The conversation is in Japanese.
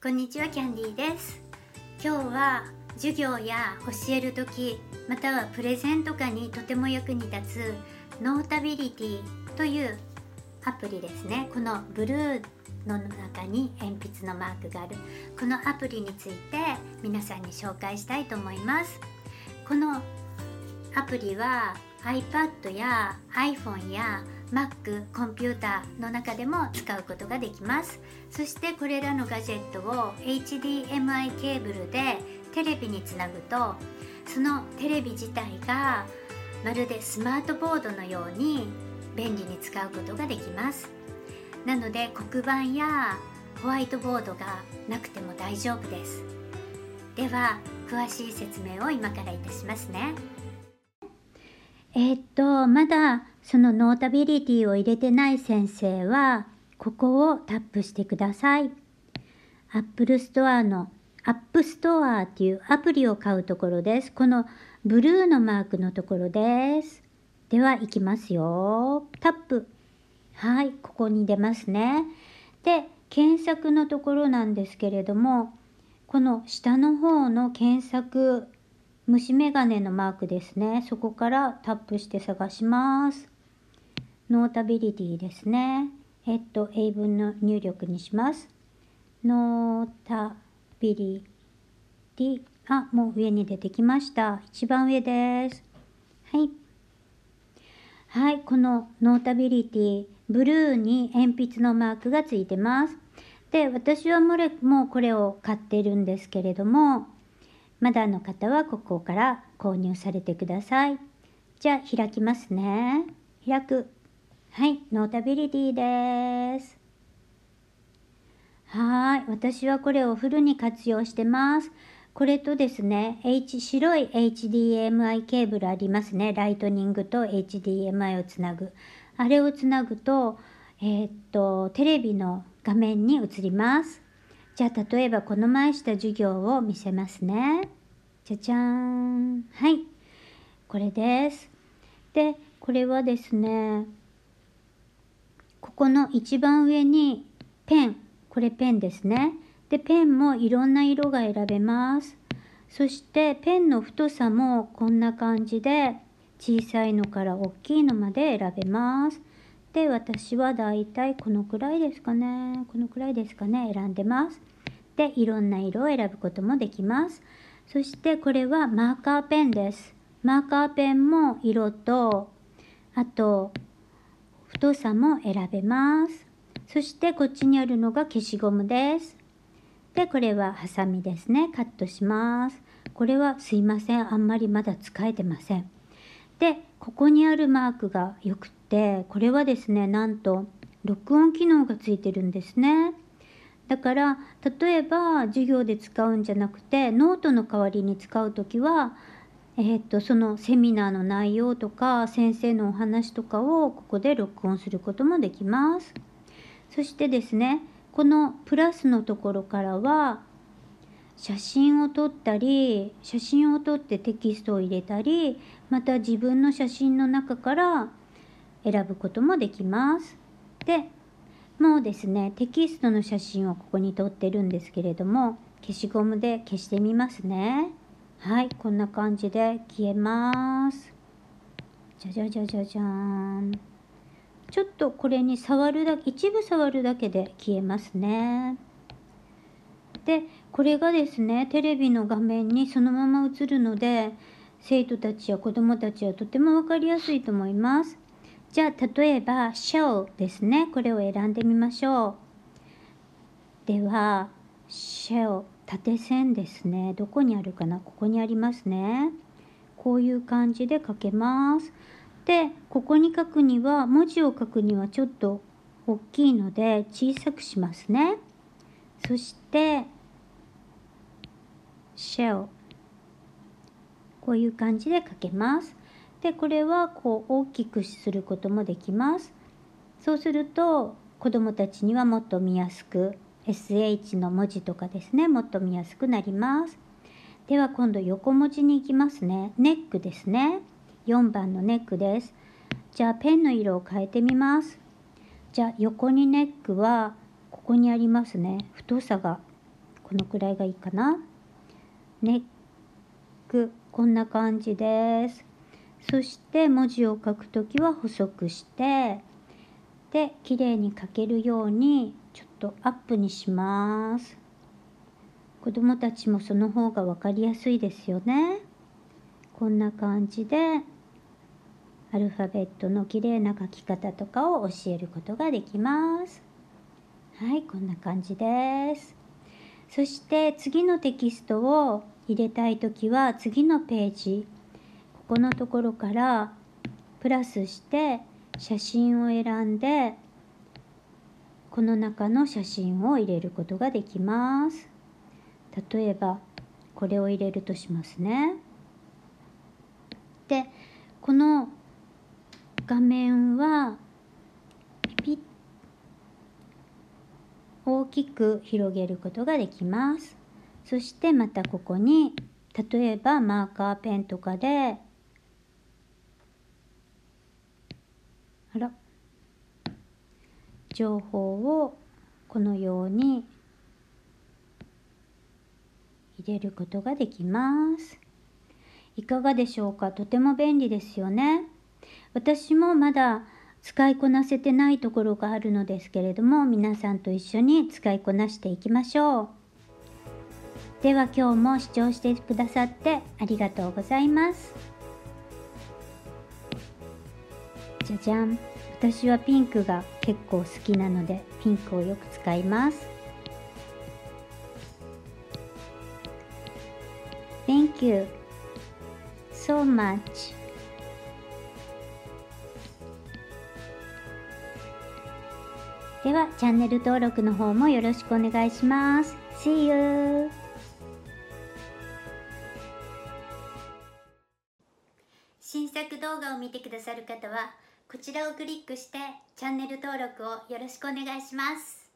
こんにちはキャンディーです。今日は授業や教える時またはプレゼンとかにとても役に立つノータビリティというアプリですね。このブルーの中に鉛筆のマークがある。このアプリについて皆さんに紹介したいと思います。このアプリは iPad や iPhone や Mac コンピューターの中でも使うことができます。そしてこれらのガジェットを HDMI ケーブルでテレビにつなぐとそのテレビ自体がまるでスマートボードのように便利に使うことができます。なので黒板やホワイトボードがなくても大丈夫です。では詳しい説明を今からいたしますね。えー、っとまだそのノータビリティを入れてない先生はここをタップしてください。Apple Store の App Store っていうアプリを買うところです。このブルーのマークのところです。では行きますよ。タップ。はいここに出ますね。で検索のところなんですけれどもこの下の方の検索虫眼鏡のマークですね。そこからタップして探します。Notability ですね。えっと、英文の入力にします。 Notability。あ、もう上に出てきました。一番上です。はい。はい、この Notability、ブルーに鉛筆のマークがついてます。で、私はもうこれを買ってるんですけれども、まだの方はここから購入されてください。じゃあ開きますね。開く。はい、 Notability です。はい、私はこれをフルに活用してます。これとですね、H、白い HDMI ケーブルありますね。 Lightning と HDMI をつなぐ。あれをつなぐと、えー、っと、テレビの画面に映ります。じゃあ例えばこの前した授業を見せますね。じゃじゃーん。はい。これです。で、これはですね、ここの一番上にペン。これペンですね。で、ペンもいろんな色が選べます。そしてペンの太さもこんな感じで小さいのから大きいのまで選べます。で、私はだいたいこのくらいですかね。このくらいですかね。選んでます。でいろんな色を選ぶこともできますそしてこれはマーカーペンですマーカーペンも色とあと太さも選べます。そしてこっちにあるのが消しゴムです。でこれはハサミですね。カットします。これはすいません。あんまりまだ使えてません。でここにあるマークがよくってこれはですねなんと録音機能がついてるんですね。だから例えば授業で使うんじゃなくてノートの代わりに使う時は、えー、っとそのセミナーの内容とか先生のお話とかをここで録音することもできます。そしてですねこのプラスのところからは写真を撮ったり写真を撮ってテキストを入れたりまた自分の写真の中から選ぶこともできます。でもうですねテキストの写真をここに撮ってるんですけれども消しゴムで消してみますねはいこんな感じで消えます。じゃじゃじゃじゃじゃーん。ちょっとこれに触るだけ一部触るだけで消えますね。でこれがですねテレビの画面にそのまま映るので生徒たちや子どもたちはとても分かりやすいと思います。じゃあ例えば show ですね。これを選んでみましょう。では show 縦線ですね。どこにあるかな？ここにありますね。こういう感じで書けます。でここに書くには文字を書くにはちょっと大きいので小さくしますね。そして shell こういう感じで書けます。でこれはこう大きくすることもできます。そうすると子どもたちにはもっと見やすく SH の文字とかですねもっと見やすくなります。では今度横文字に行きますね。ネックですね。4番のネックです。じゃあペンの色を変えてみます。じゃあ横にネックはここにありますね。太さがこのくらいがいいかな。ネックこんな感じです。そして文字を書くときは細くしてで綺麗に書けるようにちょっとアップにします。子どもたちもその方が分かりやすいですよね。こんな感じでアルファベットの綺麗な書き方とかを教えることができます。はいこんな感じです。そして次のテキストを入れたいときは次のページ。ここのところからプラスして写真を選んでこの中の写真を入れることができます。例えばこれを入れるとしますね。でこの画面はピッ大きく広げることができます。そしてまたここに例えばマーカーペンとかであら情報をこのように入れることができます。いかがでしょうか？とても便利ですよね。私もまだ使いこなせてないところがあるのですけれども皆さんと一緒に使いこなしていきましょう。では今日も視聴してくださってありがとうございます。じゃじゃん。私はピンクが結構好きなのでピンクをよく使います。Thank you so much. ではチャンネル登録の方もよろしくお願いします。See you! 新作動画を見てくださる方はこちらをクリックしてチャンネル登録をよろしくお願いします。